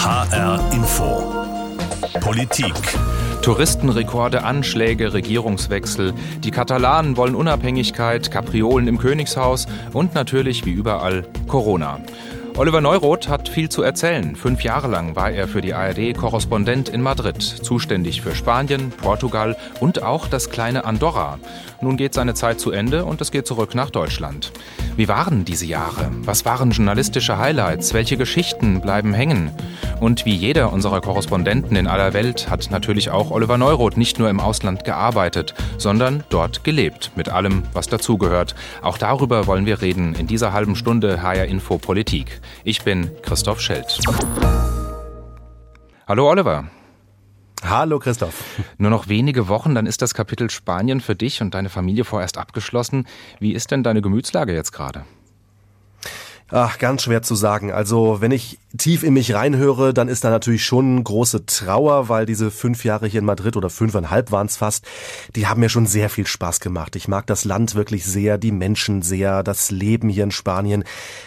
HR Info. Politik. Touristenrekorde, Anschläge, Regierungswechsel. Die Katalanen wollen Unabhängigkeit, Kapriolen im Königshaus und natürlich wie überall Corona. Oliver Neuroth hat viel zu erzählen. Fünf Jahre lang war er für die ARD Korrespondent in Madrid, zuständig für Spanien, Portugal und auch das kleine Andorra. Nun geht seine Zeit zu Ende und es geht zurück nach Deutschland. Wie waren diese Jahre? Was waren journalistische Highlights? Welche Geschichten bleiben hängen? Und wie jeder unserer Korrespondenten in aller Welt hat natürlich auch Oliver Neuroth nicht nur im Ausland gearbeitet, sondern dort gelebt, mit allem, was dazugehört. Auch darüber wollen wir reden in dieser halben Stunde HR Info Politik. Ich bin Christoph Schelt. Hallo Oliver. Hallo Christoph. Nur noch wenige Wochen, dann ist das Kapitel Spanien für dich und deine Familie vorerst abgeschlossen. Wie ist denn deine Gemütslage jetzt gerade? Ach, ganz schwer zu sagen. Also, wenn ich tief in mich reinhöre, dann ist da natürlich schon große Trauer, weil diese fünf Jahre hier in Madrid oder fünfeinhalb waren es fast, die haben mir schon sehr viel Spaß gemacht. Ich mag das Land wirklich sehr, die Menschen sehr, das Leben hier in Spanien.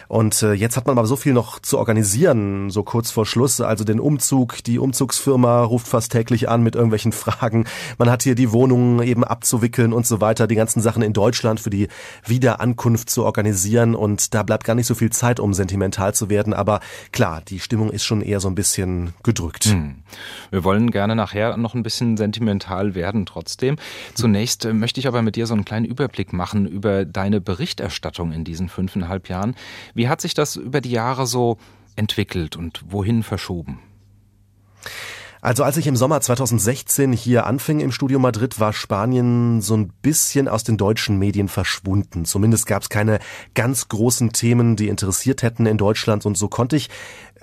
Und äh, jetzt hat man aber so viel noch zu organisieren, so kurz vor Schluss. Also den Umzug, die Umzugsfirma ruft fast täglich an mit irgendwelchen Fragen. Man hat hier die Wohnungen eben abzuwickeln und so weiter, die ganzen Sachen in Deutschland für die Wiederankunft zu organisieren. Und da bleibt gar nicht so viel Zeit, um sentimental zu werden. Aber klar, die Stimmung ist schon eher so ein bisschen gedrückt. Hm. Wir wollen gerne nachher noch ein bisschen sentimental werden trotzdem. Zunächst äh, möchte ich aber mit dir so einen kleinen Überblick machen über deine Berichterstattung in diesen fünfeinhalb Jahren. Wie hat sich das über die Jahre so entwickelt und wohin verschoben? Also als ich im Sommer 2016 hier anfing im Studio Madrid, war Spanien so ein bisschen aus den deutschen Medien verschwunden. Zumindest gab es keine ganz großen Themen, die interessiert hätten in Deutschland. Und so konnte ich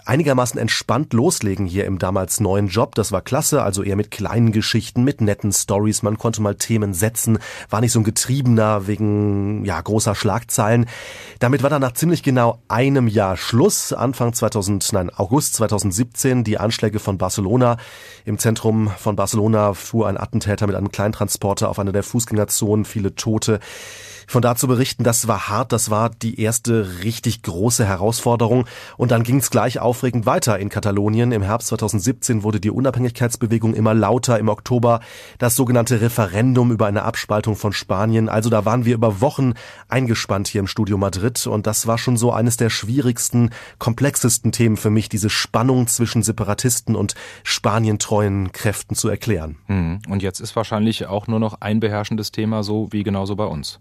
einigermaßen entspannt loslegen hier im damals neuen Job. Das war klasse, also eher mit kleinen Geschichten, mit netten Stories. Man konnte mal Themen setzen, war nicht so ein Getriebener wegen ja großer Schlagzeilen. Damit war dann nach ziemlich genau einem Jahr Schluss. Anfang 2000, nein August 2017 die Anschläge von Barcelona. Im Zentrum von Barcelona fuhr ein Attentäter mit einem Kleintransporter auf einer der Fußgängerzonen, viele Tote. Von da zu berichten, das war hart, das war die erste richtig große Herausforderung. Und dann ging es gleich aufregend weiter in Katalonien. Im Herbst 2017 wurde die Unabhängigkeitsbewegung immer lauter. Im Oktober das sogenannte Referendum über eine Abspaltung von Spanien. Also da waren wir über Wochen eingespannt hier im Studio Madrid. Und das war schon so eines der schwierigsten, komplexesten Themen für mich, diese Spannung zwischen Separatisten und spanientreuen Kräften zu erklären. Hm. Und jetzt ist wahrscheinlich auch nur noch ein beherrschendes Thema so wie genauso bei uns.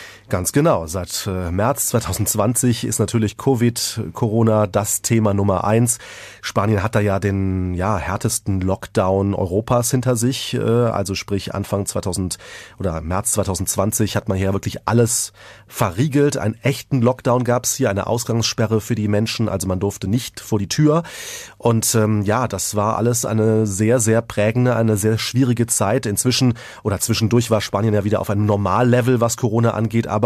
Ganz genau. Seit äh, März 2020 ist natürlich Covid, Corona das Thema Nummer eins. Spanien hat da ja den ja, härtesten Lockdown Europas hinter sich. Äh, also sprich Anfang 2000 oder März 2020 hat man hier wirklich alles verriegelt. Einen echten Lockdown gab es hier, eine Ausgangssperre für die Menschen. Also man durfte nicht vor die Tür. Und ähm, ja, das war alles eine sehr, sehr prägende, eine sehr schwierige Zeit. Inzwischen oder zwischendurch war Spanien ja wieder auf einem Normallevel, was Corona angeht aber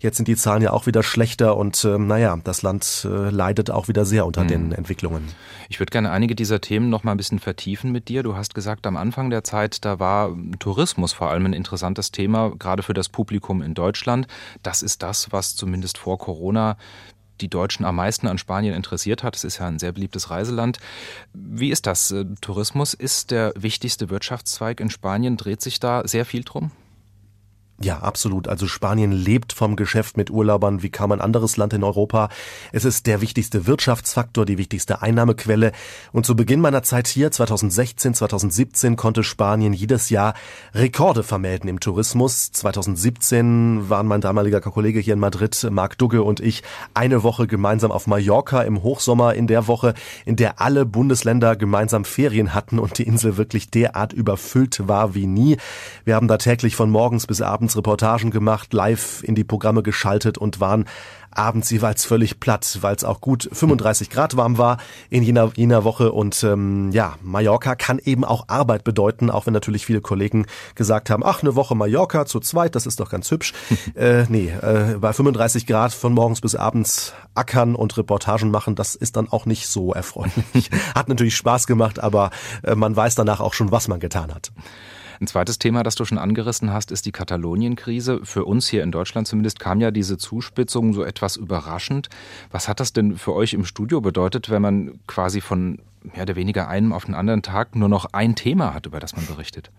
jetzt sind die Zahlen ja auch wieder schlechter und äh, naja, das Land äh, leidet auch wieder sehr unter mhm. den Entwicklungen. Ich würde gerne einige dieser Themen noch mal ein bisschen vertiefen mit dir. Du hast gesagt, am Anfang der Zeit, da war Tourismus vor allem ein interessantes Thema, gerade für das Publikum in Deutschland. Das ist das, was zumindest vor Corona die Deutschen am meisten an Spanien interessiert hat. Es ist ja ein sehr beliebtes Reiseland. Wie ist das? Äh, Tourismus ist der wichtigste Wirtschaftszweig in Spanien. Dreht sich da sehr viel drum? Ja, absolut. Also Spanien lebt vom Geschäft mit Urlaubern wie kaum ein anderes Land in Europa. Es ist der wichtigste Wirtschaftsfaktor, die wichtigste Einnahmequelle. Und zu Beginn meiner Zeit hier, 2016, 2017, konnte Spanien jedes Jahr Rekorde vermelden im Tourismus. 2017 waren mein damaliger Kollege hier in Madrid, Marc Dugge und ich, eine Woche gemeinsam auf Mallorca im Hochsommer in der Woche, in der alle Bundesländer gemeinsam Ferien hatten und die Insel wirklich derart überfüllt war wie nie. Wir haben da täglich von morgens bis abends abends Reportagen gemacht, live in die Programme geschaltet und waren abends jeweils völlig platt, weil es auch gut 35 Grad warm war in jener, jener Woche. Und ähm, ja, Mallorca kann eben auch Arbeit bedeuten, auch wenn natürlich viele Kollegen gesagt haben, ach, eine Woche Mallorca zu zweit, das ist doch ganz hübsch. äh, nee, äh, bei 35 Grad von morgens bis abends ackern und Reportagen machen, das ist dann auch nicht so erfreulich. Hat natürlich Spaß gemacht, aber äh, man weiß danach auch schon, was man getan hat. Ein zweites Thema, das du schon angerissen hast, ist die Katalonien-Krise. Für uns hier in Deutschland zumindest kam ja diese Zuspitzung so etwas überraschend. Was hat das denn für euch im Studio bedeutet, wenn man quasi von mehr oder weniger einem auf den anderen Tag nur noch ein Thema hat, über das man berichtet?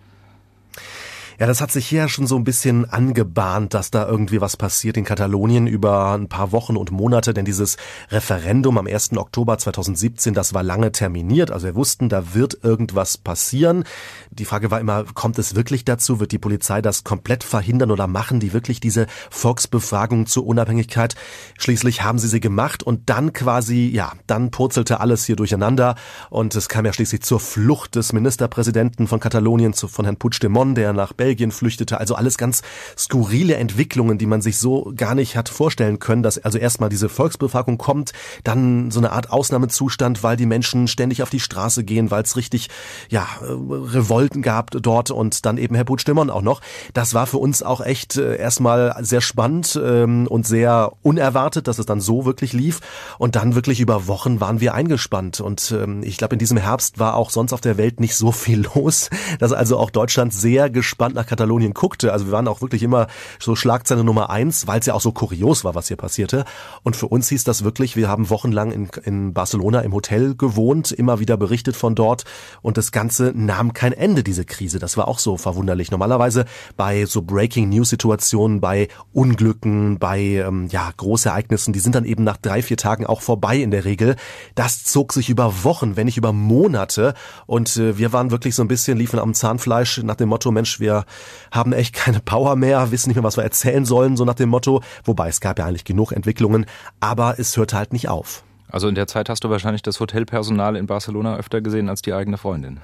Ja, das hat sich hier schon so ein bisschen angebahnt, dass da irgendwie was passiert in Katalonien über ein paar Wochen und Monate, denn dieses Referendum am 1. Oktober 2017, das war lange terminiert, also wir wussten, da wird irgendwas passieren. Die Frage war immer, kommt es wirklich dazu? Wird die Polizei das komplett verhindern oder machen die wirklich diese Volksbefragung zur Unabhängigkeit? Schließlich haben sie sie gemacht und dann quasi, ja, dann purzelte alles hier durcheinander und es kam ja schließlich zur Flucht des Ministerpräsidenten von Katalonien, von Herrn Puigdemont, der nach Belgien Belgien flüchtete. Also alles ganz skurrile Entwicklungen, die man sich so gar nicht hat vorstellen können, dass also erstmal diese Volksbefragung kommt, dann so eine Art Ausnahmezustand, weil die Menschen ständig auf die Straße gehen, weil es richtig, ja, Revolten gab dort und dann eben Herr Puigdemont auch noch. Das war für uns auch echt äh, erstmal sehr spannend ähm, und sehr unerwartet, dass es dann so wirklich lief. Und dann wirklich über Wochen waren wir eingespannt. Und ähm, ich glaube, in diesem Herbst war auch sonst auf der Welt nicht so viel los, dass also auch Deutschland sehr gespannt nach Katalonien guckte. Also wir waren auch wirklich immer so Schlagzeile Nummer eins, weil es ja auch so kurios war, was hier passierte. Und für uns hieß das wirklich, wir haben wochenlang in, in Barcelona im Hotel gewohnt, immer wieder berichtet von dort. Und das Ganze nahm kein Ende, diese Krise. Das war auch so verwunderlich. Normalerweise bei so Breaking News Situationen, bei Unglücken, bei ähm, ja Großereignissen, die sind dann eben nach drei, vier Tagen auch vorbei in der Regel. Das zog sich über Wochen, wenn nicht über Monate. Und äh, wir waren wirklich so ein bisschen, liefen am Zahnfleisch nach dem Motto, Mensch, wir haben echt keine Power mehr, wissen nicht mehr, was wir erzählen sollen, so nach dem Motto. Wobei es gab ja eigentlich genug Entwicklungen, aber es hörte halt nicht auf. Also in der Zeit hast du wahrscheinlich das Hotelpersonal in Barcelona öfter gesehen als die eigene Freundin.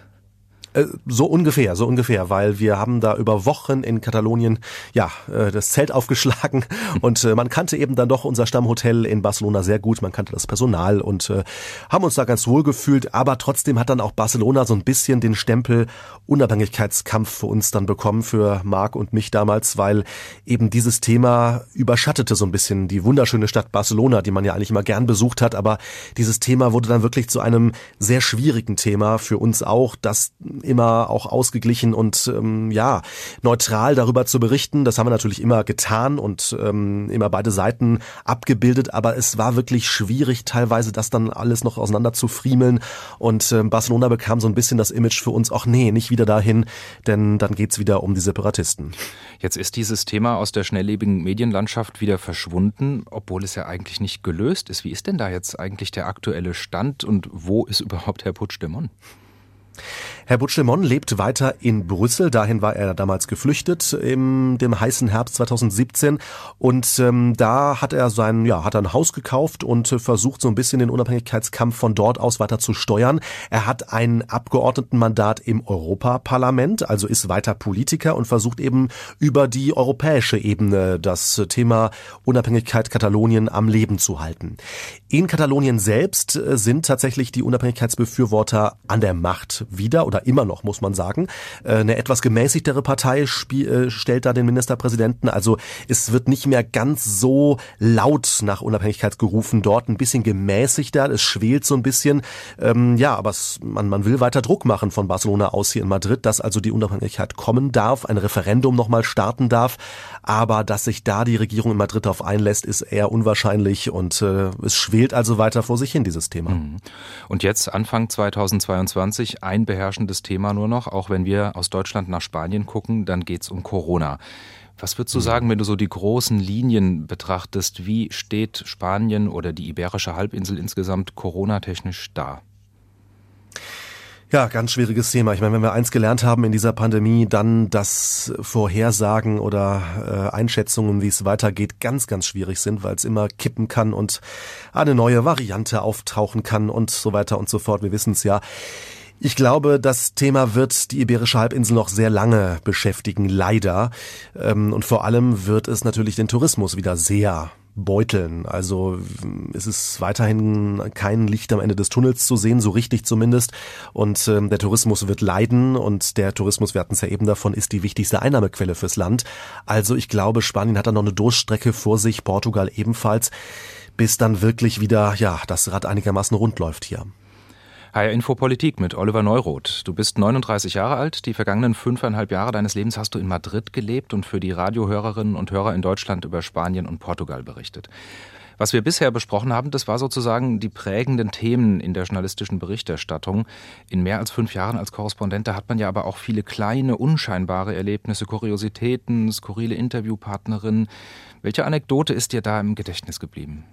Äh, so ungefähr, so ungefähr, weil wir haben da über Wochen in Katalonien ja äh, das Zelt aufgeschlagen. Und äh, man kannte eben dann doch unser Stammhotel in Barcelona sehr gut, man kannte das Personal und haben uns da ganz wohl gefühlt, aber trotzdem hat dann auch Barcelona so ein bisschen den Stempel Unabhängigkeitskampf für uns dann bekommen, für Marc und mich damals, weil eben dieses Thema überschattete so ein bisschen die wunderschöne Stadt Barcelona, die man ja eigentlich immer gern besucht hat, aber dieses Thema wurde dann wirklich zu einem sehr schwierigen Thema für uns auch, das immer auch ausgeglichen und ähm, ja neutral darüber zu berichten. Das haben wir natürlich immer getan und ähm, immer beide Seiten abgebildet, aber es war wirklich schwierig, teilweise das dann alles noch auseinander zu friemeln. Und ähm, Barcelona bekam so ein bisschen das Image für uns auch, nee, nicht wieder dahin, denn dann geht's wieder um die Separatisten. Jetzt ist dieses Thema aus der schnelllebigen Medienlandschaft wieder verschwunden, obwohl es ja eigentlich nicht gelöst ist. Wie ist denn da jetzt eigentlich der aktuelle Stand und wo ist überhaupt Herr Puigdemont? Herr Butschlemon lebt weiter in Brüssel. Dahin war er damals geflüchtet im dem heißen Herbst 2017 und ähm, da hat er sein ja hat er ein Haus gekauft und äh, versucht so ein bisschen den Unabhängigkeitskampf von dort aus weiter zu steuern. Er hat ein Abgeordnetenmandat im Europaparlament, also ist weiter Politiker und versucht eben über die europäische Ebene das Thema Unabhängigkeit Katalonien am Leben zu halten. In Katalonien selbst äh, sind tatsächlich die Unabhängigkeitsbefürworter an der Macht wieder oder immer noch, muss man sagen. Äh, eine etwas gemäßigtere Partei äh, stellt da den Ministerpräsidenten. Also es wird nicht mehr ganz so laut nach Unabhängigkeit gerufen dort, ein bisschen gemäßigter, es schwelt so ein bisschen. Ähm, ja, aber es, man, man will weiter Druck machen von Barcelona aus hier in Madrid, dass also die Unabhängigkeit kommen darf, ein Referendum nochmal starten darf. Aber dass sich da die Regierung in Madrid darauf einlässt, ist eher unwahrscheinlich und äh, es schwelt also weiter vor sich hin, dieses Thema. Mhm. Und jetzt Anfang 2022 ein beherrschendes Thema nur noch. Auch wenn wir aus Deutschland nach Spanien gucken, dann geht es um Corona. Was würdest du mhm. sagen, wenn du so die großen Linien betrachtest? Wie steht Spanien oder die Iberische Halbinsel insgesamt coronatechnisch da? Ja, ganz schwieriges Thema. Ich meine, wenn wir eins gelernt haben in dieser Pandemie, dann, dass Vorhersagen oder äh, Einschätzungen, wie es weitergeht, ganz, ganz schwierig sind, weil es immer kippen kann und eine neue Variante auftauchen kann und so weiter und so fort. Wir wissen es ja. Ich glaube, das Thema wird die Iberische Halbinsel noch sehr lange beschäftigen, leider. Ähm, und vor allem wird es natürlich den Tourismus wieder sehr beuteln. Also es ist weiterhin kein Licht am Ende des Tunnels zu sehen, so richtig zumindest. Und ähm, der Tourismus wird leiden und der Tourismus, wir hatten es ja eben davon, ist die wichtigste Einnahmequelle fürs Land. Also ich glaube, Spanien hat da noch eine Durchstrecke vor sich, Portugal ebenfalls, bis dann wirklich wieder, ja, das Rad einigermaßen rund läuft hier. HR Info Politik mit Oliver Neuroth. Du bist 39 Jahre alt. Die vergangenen fünfeinhalb Jahre deines Lebens hast du in Madrid gelebt und für die Radiohörerinnen und Hörer in Deutschland über Spanien und Portugal berichtet. Was wir bisher besprochen haben, das war sozusagen die prägenden Themen in der journalistischen Berichterstattung. In mehr als fünf Jahren als Korrespondent, hat man ja aber auch viele kleine, unscheinbare Erlebnisse, Kuriositäten, skurrile Interviewpartnerinnen. Welche Anekdote ist dir da im Gedächtnis geblieben?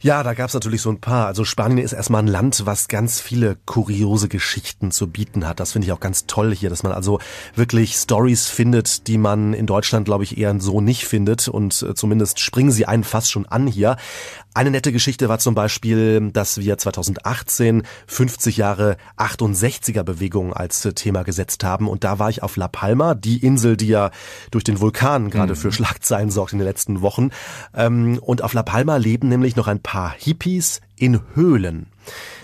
Ja, da gab's natürlich so ein paar. Also Spanien ist erstmal ein Land, was ganz viele kuriose Geschichten zu bieten hat. Das finde ich auch ganz toll hier, dass man also wirklich Stories findet, die man in Deutschland, glaube ich, eher so nicht findet. Und äh, zumindest springen sie einen fast schon an hier. Eine nette Geschichte war zum Beispiel, dass wir 2018 50 Jahre 68er Bewegung als äh, Thema gesetzt haben. Und da war ich auf La Palma, die Insel, die ja durch den Vulkan gerade mhm. für Schlagzeilen sorgt in den letzten Wochen. Ähm, und auf La Palma leben nämlich noch ein paar Hippies in Höhlen.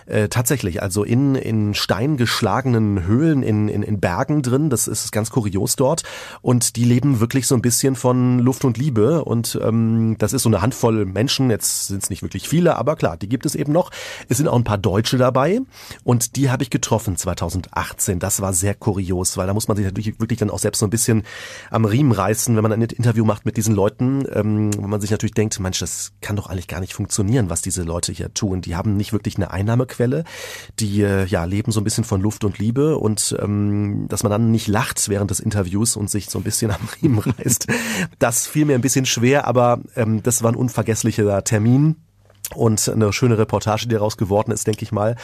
Äh, tatsächlich, also in, in Stein geschlagenen Höhlen in, in, in Bergen drin. Das ist ganz kurios dort. Und die leben wirklich so ein bisschen von Luft und Liebe. Und ähm, das ist so eine Handvoll Menschen. Jetzt sind es nicht wirklich viele, aber klar, die gibt es eben noch. Es sind auch ein paar Deutsche dabei. Und die habe ich getroffen 2018. Das war sehr kurios, weil da muss man sich natürlich wirklich dann auch selbst so ein bisschen am Riemen reißen, wenn man ein Interview macht mit diesen Leuten, ähm, wo man sich natürlich denkt, Mensch, das kann doch eigentlich gar nicht funktionieren, was diese Leute hier tun. Die haben nicht wirklich eine Einnahmequelle. Die äh, ja leben so ein bisschen von Luft und Liebe und ähm, dass man dann nicht lacht während des Interviews und sich so ein bisschen am Riemen reißt, das fiel mir ein bisschen schwer, aber ähm, das war ein unvergesslicher Termin und eine schöne Reportage, die daraus geworden ist, denke ich mal.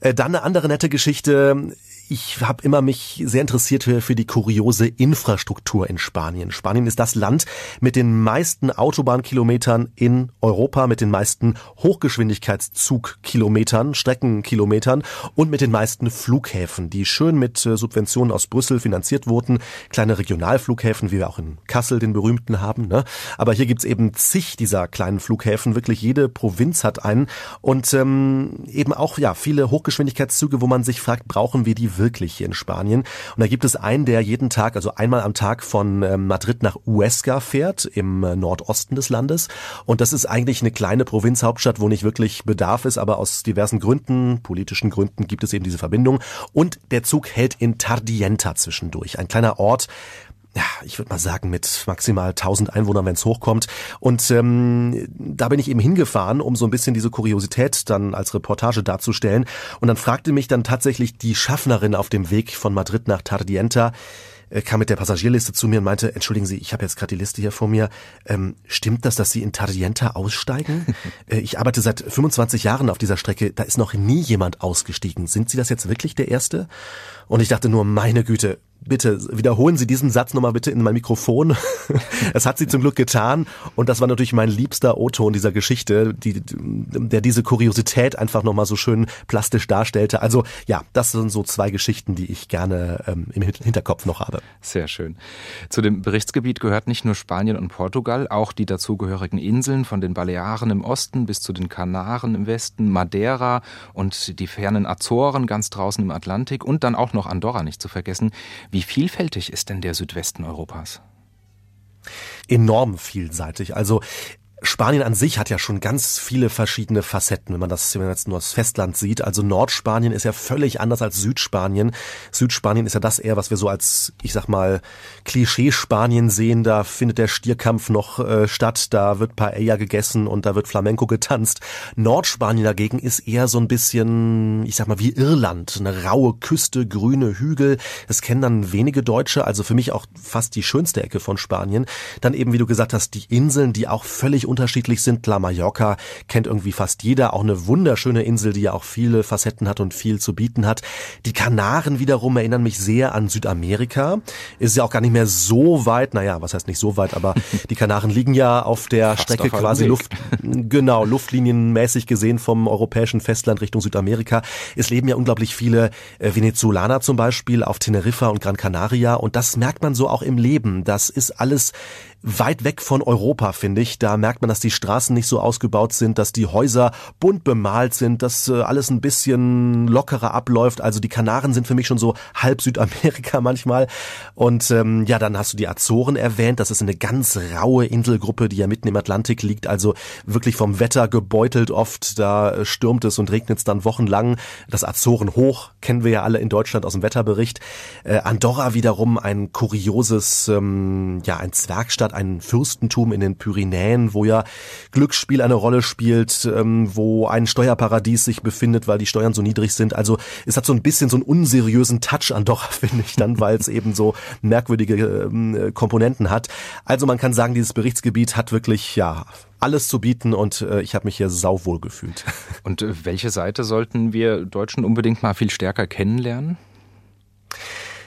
Äh, dann eine andere nette Geschichte ich habe immer mich sehr interessiert für, die kuriose Infrastruktur in Spanien. Spanien ist das Land mit den meisten Autobahnkilometern in Europa, mit den meisten Hochgeschwindigkeitszugkilometern, Streckenkilometern und mit den meisten Flughäfen, die schön mit äh, Subventionen aus Brüssel finanziert wurden. Kleine Regionalflughäfen, wie wir auch in Kassel den berühmten haben. Ne? Aber hier gibt's eben zig dieser kleinen Flughäfen. Wirklich jede Provinz hat einen. Und ähm, eben auch ja viele Hochgeschwindigkeitszüge, wo man sich fragt, brauchen wir die wirklich hier in Spanien. Und da gibt es einen, der jeden Tag, also einmal am Tag von ähm, Madrid nach Huesca fährt, im äh, Nordosten des Landes. Und das ist eigentlich eine kleine Provinzhauptstadt, wo nicht wirklich Bedarf ist, aber aus diversen Gründen, politischen Gründen, gibt es eben diese Verbindung. Und der Zug hält in Tardienta zwischendurch, ein kleiner Ort, ja, ich würde mal sagen, mit maximal 1000 Einwohnern, wenn es hochkommt. Und ähm, da bin ich eben hingefahren, um so ein bisschen diese Kuriosität dann als Reportage darzustellen. Und dann fragte mich dann tatsächlich die Schaffnerin auf dem Weg von Madrid nach Tardienta, äh, kam mit der Passagierliste zu mir und meinte, entschuldigen Sie, ich habe jetzt gerade die Liste hier vor mir. Ähm, stimmt das, dass Sie in Tardienta aussteigen? äh, ich arbeite seit 25 Jahren auf dieser Strecke, da ist noch nie jemand ausgestiegen. Sind Sie das jetzt wirklich der Erste? Und ich dachte nur, meine Güte, bitte wiederholen Sie diesen Satz nochmal bitte in mein Mikrofon. Es hat sie zum Glück getan und das war natürlich mein liebster O-Ton dieser Geschichte, die, der diese Kuriosität einfach nochmal so schön plastisch darstellte. Also ja, das sind so zwei Geschichten, die ich gerne ähm, im Hinterkopf noch habe. Sehr schön. Zu dem Berichtsgebiet gehört nicht nur Spanien und Portugal, auch die dazugehörigen Inseln von den Balearen im Osten bis zu den Kanaren im Westen, Madeira und die fernen Azoren ganz draußen im Atlantik und dann auch noch Andorra nicht zu vergessen. Wie vielfältig ist denn der Südwesten Europas? Enorm vielseitig. Also Spanien an sich hat ja schon ganz viele verschiedene Facetten, wenn man das wenn man jetzt nur das Festland sieht. Also Nordspanien ist ja völlig anders als Südspanien. Südspanien ist ja das eher, was wir so als, ich sag mal, Klischee-Spanien sehen. Da findet der Stierkampf noch äh, statt, da wird Paella gegessen und da wird Flamenco getanzt. Nordspanien dagegen ist eher so ein bisschen, ich sag mal, wie Irland. Eine raue Küste, grüne Hügel. Das kennen dann wenige Deutsche, also für mich auch fast die schönste Ecke von Spanien. Dann eben, wie du gesagt hast, die Inseln, die auch völlig unterschiedlich sind. La Mallorca kennt irgendwie fast jeder, auch eine wunderschöne Insel, die ja auch viele Facetten hat und viel zu bieten hat. Die Kanaren wiederum erinnern mich sehr an Südamerika. Ist ja auch gar nicht mehr so weit, naja, was heißt nicht so weit, aber die Kanaren liegen ja auf der Fast Strecke auf quasi Luft, genau, luftlinienmäßig gesehen vom europäischen Festland Richtung Südamerika. Es leben ja unglaublich viele äh, Venezolaner zum Beispiel auf Teneriffa und Gran Canaria und das merkt man so auch im Leben. Das ist alles weit weg von Europa, finde ich. Da merkt man, dass die Straßen nicht so ausgebaut sind, dass die Häuser bunt bemalt sind, dass äh, alles ein bisschen lockerer abläuft. Also die Kanaren sind für mich schon so halb Südamerika manchmal. Und ähm, ja, dann hast du die Azoren erwähnt. Das ist eine ganz raue Inselgruppe, die ja mitten im Atlantik liegt. Also wirklich vom Wetter gebeutelt oft. Da äh, stürmt es und regnet es dann wochenlang. Das Azoren hoch kennen wir ja alle in Deutschland aus dem Wetterbericht. Äh, Andorra wiederum ein kurioses, ähm, ja, ein Zwergstadt, ein Fürstentum in den Pyrenäen, wo ja Glücksspiel eine Rolle spielt, ähm, wo ein Steuerparadies sich befindet, weil die Steuern so niedrig sind. Also es hat so ein bisschen so einen unseriösen Touch Andorra, finde ich dann, weil es eben so merkwürdige ähm, Komponenten hat. Also man kann sagen, dieses Berichtsgebiet hat wirklich, ja, alles zu bieten und äh, ich habe mich hier sauwohl gefühlt. Und äh, welche Seite sollten wir Deutschen unbedingt mal viel stärker kennenlernen?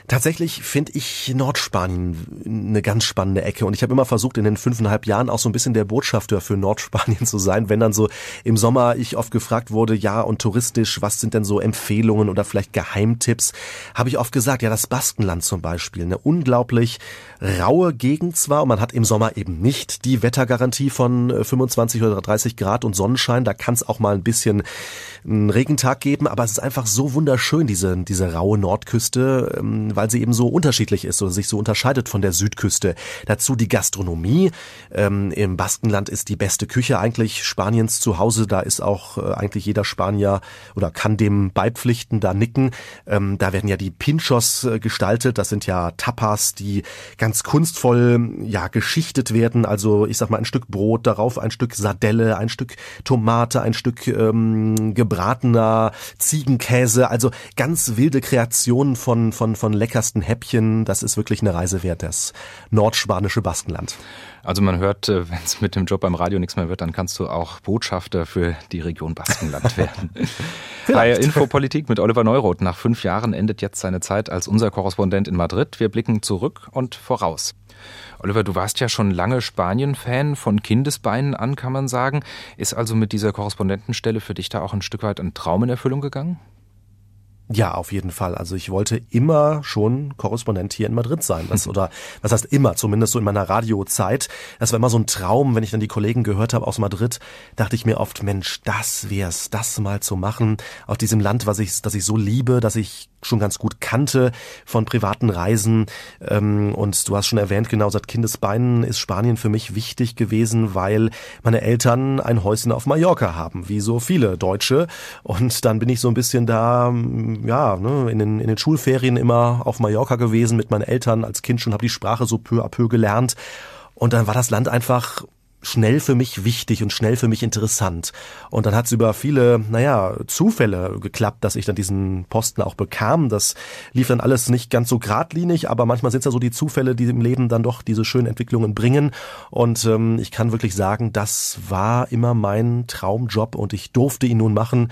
Tatsächlich finde ich Nordspanien eine ganz spannende Ecke und ich habe immer versucht, in den fünfeinhalb Jahren auch so ein bisschen der Botschafter für Nordspanien zu sein. Wenn dann so im Sommer ich oft gefragt wurde, ja und touristisch, was sind denn so Empfehlungen oder vielleicht Geheimtipps, habe ich oft gesagt, ja das Baskenland zum Beispiel, eine unglaublich raue Gegend zwar und man hat im Sommer eben nicht die Wettergarantie von 25 oder 30 Grad und Sonnenschein, da kann es auch mal ein bisschen einen Regentag geben, aber es ist einfach so wunderschön, diese, diese raue Nordküste, weil sie eben so unterschiedlich ist oder sich so unterscheidet von der Südküste. Dazu die Gastronomie. Ähm, Im Baskenland ist die beste Küche eigentlich Spaniens zu Hause. Da ist auch äh, eigentlich jeder Spanier oder kann dem beipflichten, da nicken. Ähm, da werden ja die Pinchos äh, gestaltet. Das sind ja Tapas, die ganz kunstvoll ja geschichtet werden. Also ich sag mal ein Stück Brot, darauf ein Stück Sardelle, ein Stück Tomate, ein Stück ähm, gebratener Ziegenkäse. Also ganz wilde Kreationen von von von leckersten Häppchen. Das ist wirklich eine Reise wert, das nordspanische Baskenland. Also man hört, äh, wenn es mit dem Job beim Radio nichts mehr wird, dann kannst du auch Botschafter für die Region Baskenland werden. Bei Infopolitik mit Oliver Neuroth. Nach fünf Jahren endet jetzt seine Zeit als unser Korrespondent in Madrid. Wir blicken zurück und voraus. Oliver, du warst ja schon lange Spanien-Fan, von Kindesbeinen an kann man sagen. Ist also mit dieser Korrespondentenstelle für dich da auch ein Stück weit ein Traum in Erfüllung gegangen? Ja, auf jeden Fall. Also ich wollte immer schon Korrespondent hier in Madrid sein. Das, oder was heißt immer, zumindest so in meiner Radiozeit. Das war immer so ein Traum, wenn ich dann die Kollegen gehört habe aus Madrid, dachte ich mir oft, Mensch, das wär's, das mal zu machen. Auf diesem Land, was ich, das ich so liebe, dass ich schon ganz gut kannte von privaten Reisen. Ähm, und du hast schon erwähnt, genau seit Kindesbeinen ist Spanien für mich wichtig gewesen, weil meine Eltern ein Häuschen auf Mallorca haben, wie so viele Deutsche. Und dann bin ich so ein bisschen da, ja, ne, in, den, in den Schulferien immer auf Mallorca gewesen mit meinen Eltern als Kind schon, habe die Sprache so peu à peu gelernt. Und dann war das Land einfach schnell für mich wichtig und schnell für mich interessant. Und dann hat es über viele, naja, Zufälle geklappt, dass ich dann diesen Posten auch bekam. Das lief dann alles nicht ganz so geradlinig, aber manchmal sind es ja so die Zufälle, die im Leben dann doch diese schönen Entwicklungen bringen. Und ähm, ich kann wirklich sagen, das war immer mein Traumjob und ich durfte ihn nun machen.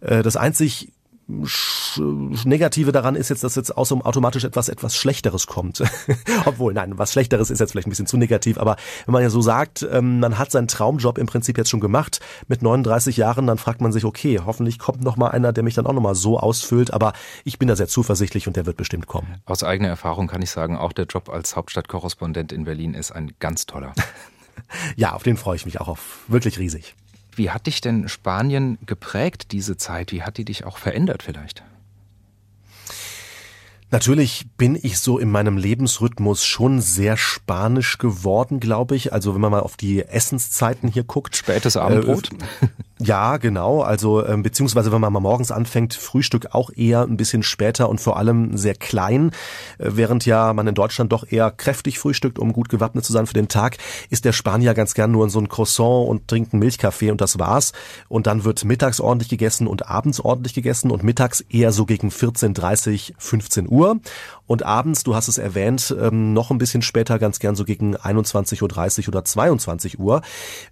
Äh, das einzig Negative daran ist jetzt, dass jetzt automatisch etwas etwas Schlechteres kommt. Obwohl, nein, was Schlechteres ist jetzt vielleicht ein bisschen zu negativ, aber wenn man ja so sagt, ähm, man hat seinen Traumjob im Prinzip jetzt schon gemacht mit 39 Jahren, dann fragt man sich, okay, hoffentlich kommt noch mal einer, der mich dann auch noch mal so ausfüllt, aber ich bin da sehr zuversichtlich und der wird bestimmt kommen. Aus eigener Erfahrung kann ich sagen, auch der Job als Hauptstadtkorrespondent in Berlin ist ein ganz toller. ja, auf den freue ich mich auch auf wirklich riesig. Wie hat dich denn Spanien geprägt, diese Zeit? Wie hat die dich auch verändert vielleicht? Natürlich bin ich so in meinem Lebensrhythmus schon sehr spanisch geworden, glaube ich. Also wenn man mal auf die Essenszeiten hier guckt. Spätes Abendbrot. Äh, ja, genau. Also ähm, beziehungsweise wenn man mal morgens anfängt, Frühstück auch eher ein bisschen später und vor allem sehr klein, äh, während ja man in Deutschland doch eher kräftig frühstückt, um gut gewappnet zu sein für den Tag, ist der Spanier ganz gern nur in so ein Croissant und trinkt einen Milchkaffee und das war's. Und dann wird mittags ordentlich gegessen und abends ordentlich gegessen und mittags eher so gegen 14:30, 15 Uhr und abends, du hast es erwähnt, ähm, noch ein bisschen später, ganz gern so gegen 21.30 Uhr oder 22 Uhr.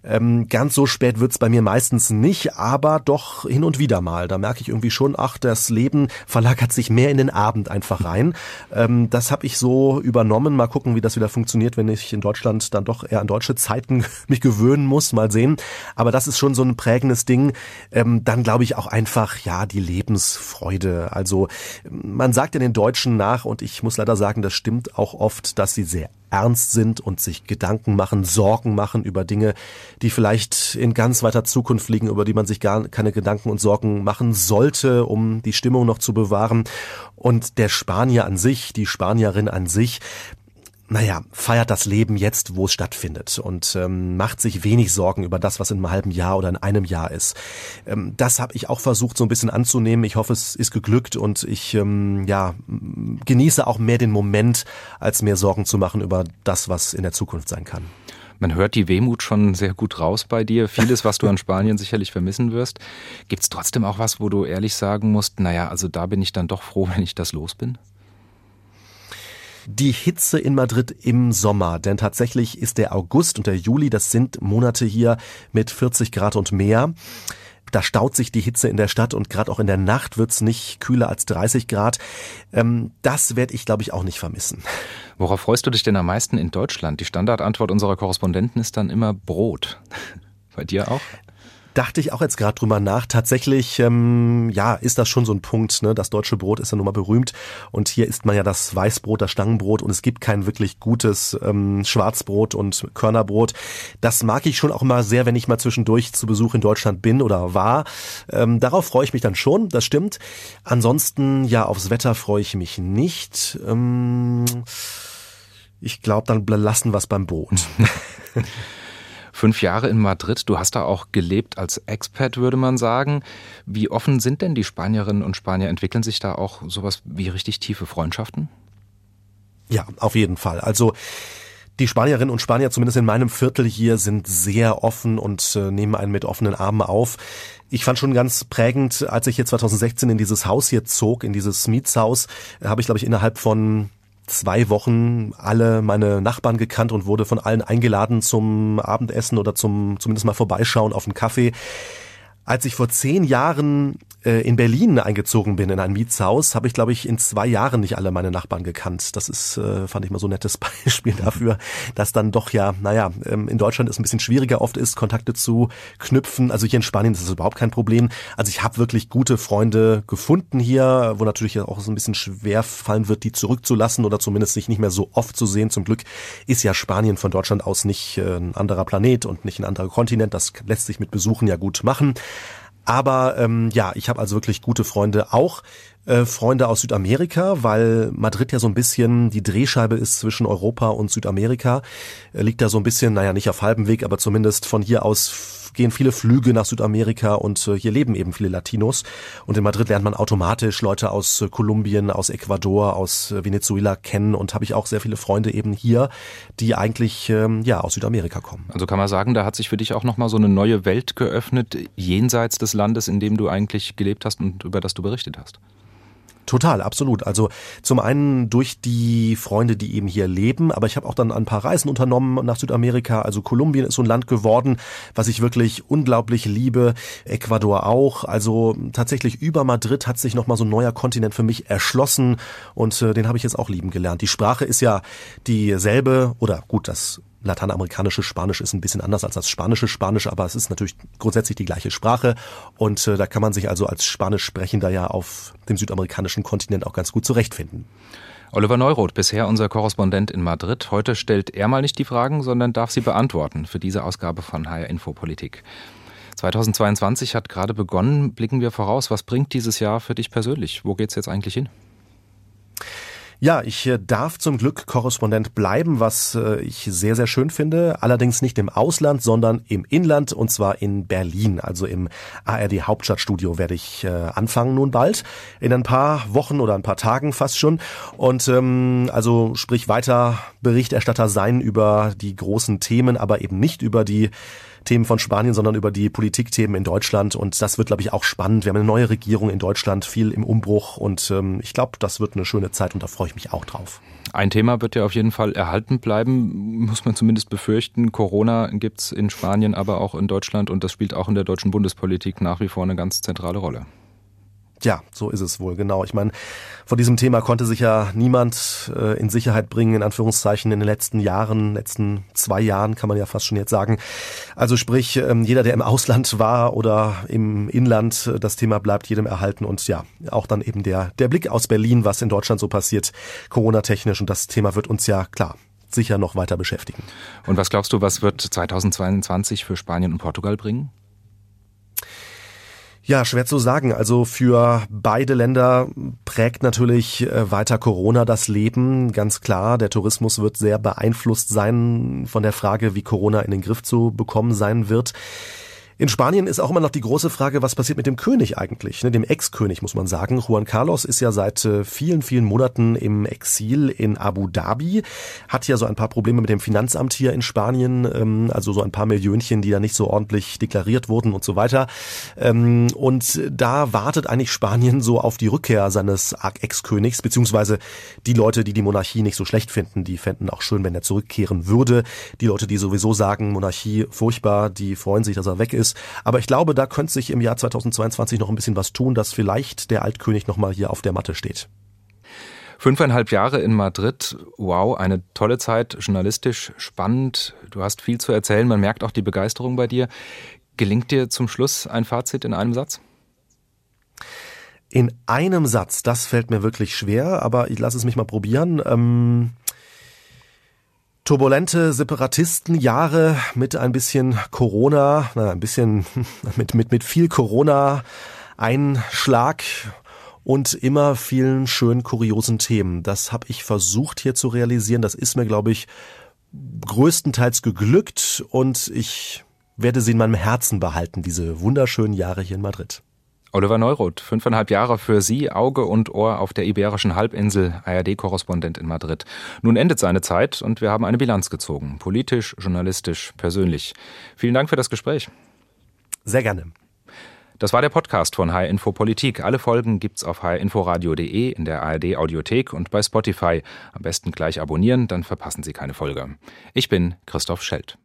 Ähm, ganz so spät wird's bei mir meistens nicht, aber doch hin und wieder mal. Da merke ich irgendwie schon, ach, das Leben verlagert sich mehr in den Abend einfach rein. Ähm, das habe ich so übernommen. Mal gucken, wie das wieder funktioniert, wenn ich in Deutschland dann doch eher an deutsche Zeiten mich gewöhnen muss. Mal sehen. Aber das ist schon so ein prägendes Ding. Ähm, dann glaube ich auch einfach, ja, die Lebensfreude. Also man sagt ja den Deutschen nach und ich muss leider sagen, das stimmt auch oft, dass sie sehr ernst sind und sich Gedanken machen, Sorgen machen über Dinge, die vielleicht in ganz weiter Zukunft liegen, über die man sich gar keine Gedanken und Sorgen machen sollte, um die Stimmung noch zu bewahren. Und der Spanier an sich, die Spanierin an sich, naja, feiert das Leben jetzt, wo es stattfindet und ähm, macht sich wenig Sorgen über das, was in einem halben Jahr oder in einem Jahr ist. Ähm, das habe ich auch versucht, so ein bisschen anzunehmen. Ich hoffe, es ist geglückt und ich ähm, ja, genieße auch mehr den Moment, als mir Sorgen zu machen über das, was in der Zukunft sein kann. Man hört die Wehmut schon sehr gut raus bei dir. Vieles, was du an Spanien sicherlich vermissen wirst. Gibt es trotzdem auch was, wo du ehrlich sagen musst, naja, also da bin ich dann doch froh, wenn ich das los bin? Die Hitze in Madrid im Sommer. Denn tatsächlich ist der August und der Juli, das sind Monate hier mit 40 Grad und mehr. Da staut sich die Hitze in der Stadt und gerade auch in der Nacht wird's nicht kühler als 30 Grad. Ähm, das werde ich, glaube ich, auch nicht vermissen. Worauf freust du dich denn am meisten in Deutschland? Die Standardantwort unserer Korrespondenten ist dann immer Brot. Bei dir auch? Dachte ich auch jetzt gerade drüber nach. Tatsächlich, ähm, ja, ist das schon so ein Punkt. Ne? Das deutsche Brot ist ja nun mal berühmt und hier isst man ja das Weißbrot, das Stangenbrot und es gibt kein wirklich gutes ähm, Schwarzbrot und Körnerbrot. Das mag ich schon auch immer sehr, wenn ich mal zwischendurch zu Besuch in Deutschland bin oder war. Ähm, darauf freue ich mich dann schon, das stimmt. Ansonsten, ja, aufs Wetter freue ich mich nicht. Ähm, ich glaube, dann lassen wir es beim Boot. Fünf Jahre in Madrid, du hast da auch gelebt als Expat, würde man sagen. Wie offen sind denn die Spanierinnen und Spanier? Entwickeln sich da auch sowas wie richtig tiefe Freundschaften? Ja, auf jeden Fall. Also die Spanierinnen und Spanier, zumindest in meinem Viertel hier, sind sehr offen und äh, nehmen einen mit offenen Armen auf. Ich fand schon ganz prägend, als ich hier 2016 in dieses Haus hier zog, in dieses Mietshaus, äh, habe ich, glaube ich, innerhalb von zwei Wochen alle meine Nachbarn gekannt und wurde von allen eingeladen zum Abendessen oder zum zumindest mal vorbeischauen auf einen Kaffee. Als ich vor zehn Jahren äh, in Berlin eingezogen bin in ein Mietshaus, habe ich, glaube ich, in zwei Jahren nicht alle meine Nachbarn gekannt. Das ist, äh, fand ich mal so ein nettes Beispiel dafür, dass dann doch ja, naja, ähm, in Deutschland es ein bisschen schwieriger oft ist, Kontakte zu knüpfen. Also hier in Spanien ist das überhaupt kein Problem. Also ich habe wirklich gute Freunde gefunden hier, wo natürlich auch so ein bisschen schwer fallen wird, die zurückzulassen oder zumindest sich nicht mehr so oft zu sehen. Zum Glück ist ja Spanien von Deutschland aus nicht äh, ein anderer Planet und nicht ein anderer Kontinent. Das lässt sich mit Besuchen ja gut machen. Aber ähm, ja, ich habe also wirklich gute Freunde, auch äh, Freunde aus Südamerika, weil Madrid ja so ein bisschen die Drehscheibe ist zwischen Europa und Südamerika. Liegt da so ein bisschen, naja, nicht auf halbem Weg, aber zumindest von hier aus gehen viele Flüge nach Südamerika und äh, hier leben eben viele Latinos. Und in Madrid lernt man automatisch Leute aus äh, Kolumbien, aus Ecuador, aus Venezuela kennen und habe ich auch sehr viele Freunde eben hier, die eigentlich ähm, ja aus Südamerika kommen. Also kann man sagen, da hat sich für dich auch nochmal so eine neue Welt geöffnet, jenseits des Landes, in dem du eigentlich gelebt hast und über das du berichtet hast. Total, absolut. Also zum einen durch die Freunde, die eben hier leben, aber ich habe auch dann ein paar Reisen unternommen nach Südamerika. Also Kolumbien ist so ein Land geworden, was ich wirklich unglaublich liebe. Ecuador auch. Also tatsächlich über Madrid hat sich nochmal so ein neuer Kontinent für mich erschlossen und äh, den habe ich jetzt auch lieben gelernt. Die Sprache ist ja dieselbe oder gut, das lateinamerikanische Spanisch ist ein bisschen anders als das spanische Spanisch, aber es ist natürlich grundsätzlich die gleiche Sprache und äh, da kann man sich also als Spanisch sprechender ja auf dem südamerikanischen Kontinent auch ganz gut zurechtfinden. Oliver Neuroth, bisher unser Korrespondent in Madrid. Heute stellt er mal nicht die Fragen, sondern darf sie beantworten für diese Ausgabe von HR Info Politik. 2022 hat gerade begonnen. Blicken wir voraus. Was bringt dieses Jahr für dich persönlich? Wo geht's jetzt eigentlich hin? Ja, ich äh, darf zum Glück Korrespondent bleiben, was äh, ich sehr, sehr schön finde. Allerdings nicht im Ausland, sondern im Inland und zwar in Berlin. Also im ARD Hauptstadtstudio werde ich äh, anfangen nun bald. In ein paar Wochen oder ein paar Tagen fast schon. Und ähm, also sprich weiter Berichterstatter sein über die großen Themen, aber eben nicht über die Themen von Spanien, sondern über die Politikthemen in Deutschland. Und das wird, glaube ich, auch spannend. Wir haben eine neue Regierung in Deutschland, viel im Umbruch. Und ähm, ich glaube, das wird eine schöne Zeit und da freue ich mich auch drauf. Ein Thema wird ja auf jeden Fall erhalten bleiben, muss man zumindest befürchten. Corona gibt's in Spanien, aber auch in Deutschland und das spielt auch in der deutschen Bundespolitik nach wie vor eine ganz zentrale Rolle. Ja, so ist es wohl, genau. Ich meine, vor diesem Thema konnte sich ja niemand äh, in Sicherheit bringen, in Anführungszeichen, in den letzten Jahren, letzten zwei Jahren, kann man ja fast schon jetzt sagen. Also sprich, ähm, jeder, der im Ausland war oder im Inland, äh, das Thema bleibt jedem erhalten und ja, auch dann eben der, der Blick aus Berlin, was in Deutschland so passiert, Corona-technisch und das Thema wird uns ja klar sicher noch weiter beschäftigen. Und was glaubst du, was wird 2022 für Spanien und Portugal bringen? Ja, schwer zu sagen. Also für beide Länder prägt natürlich äh, weiter Corona das Leben. Ganz klar, der Tourismus wird sehr beeinflusst sein von der Frage, wie Corona in den Griff zu bekommen sein wird. In Spanien ist auch immer noch die große Frage, was passiert mit dem König eigentlich, ne, dem Ex-König muss man sagen. Juan Carlos ist ja seit äh, vielen, vielen Monaten im Exil in Abu Dhabi, hat ja so ein paar Probleme mit dem Finanzamt hier in Spanien, ähm, also so ein paar Millionchen, die da nicht so ordentlich deklariert wurden und so weiter. Ähm, und da wartet eigentlich Spanien so auf die Rückkehr seines Ex-Königs, beziehungsweise die Leute, die die Monarchie nicht so schlecht finden, die fänden auch schön, wenn er zurückkehren würde. Die Leute, die sowieso sagen, Monarchie furchtbar, die freuen sich, dass er weg ist ist. Aber ich glaube, da könnte sich im Jahr 2022 noch ein bisschen was tun, dass vielleicht der Altkönig nochmal hier auf der Matte steht. Fünfeinhalb Jahre in Madrid, wow, eine tolle Zeit, journalistisch spannend. Du hast viel zu erzählen, man merkt auch die Begeisterung bei dir. Gelingt dir zum Schluss ein Fazit in einem Satz? In einem Satz, das fällt mir wirklich schwer, aber ich lasse es mich mal probieren. Ähm turbulente Separatistenjahre mit ein bisschen Corona, na, ein bisschen mit, mit, mit viel Corona Einschlag und immer vielen schönen kuriosen Themen. Das habe ich versucht hier zu realisieren. Das ist mir, glaube ich, größtenteils geglückt und ich werde sie in meinem Herzen behalten, diese wunderschönen Jahre hier in Madrid. Oliver Neuroth, fünfeinhalb Jahre für Sie, Auge und Ohr auf der Iberischen Halbinsel, ARD-Korrespondent in Madrid. Nun endet seine Zeit und wir haben eine Bilanz gezogen. Politisch, journalistisch, persönlich. Vielen Dank für das Gespräch. Sehr gerne. Das war der Podcast von HR Info Politik. Alle Folgen gibt's auf hrinforadio.de, in der ARD Audiothek und bei Spotify. Am besten gleich abonnieren, dann verpassen Sie keine Folge. Ich bin Christoph Schelt.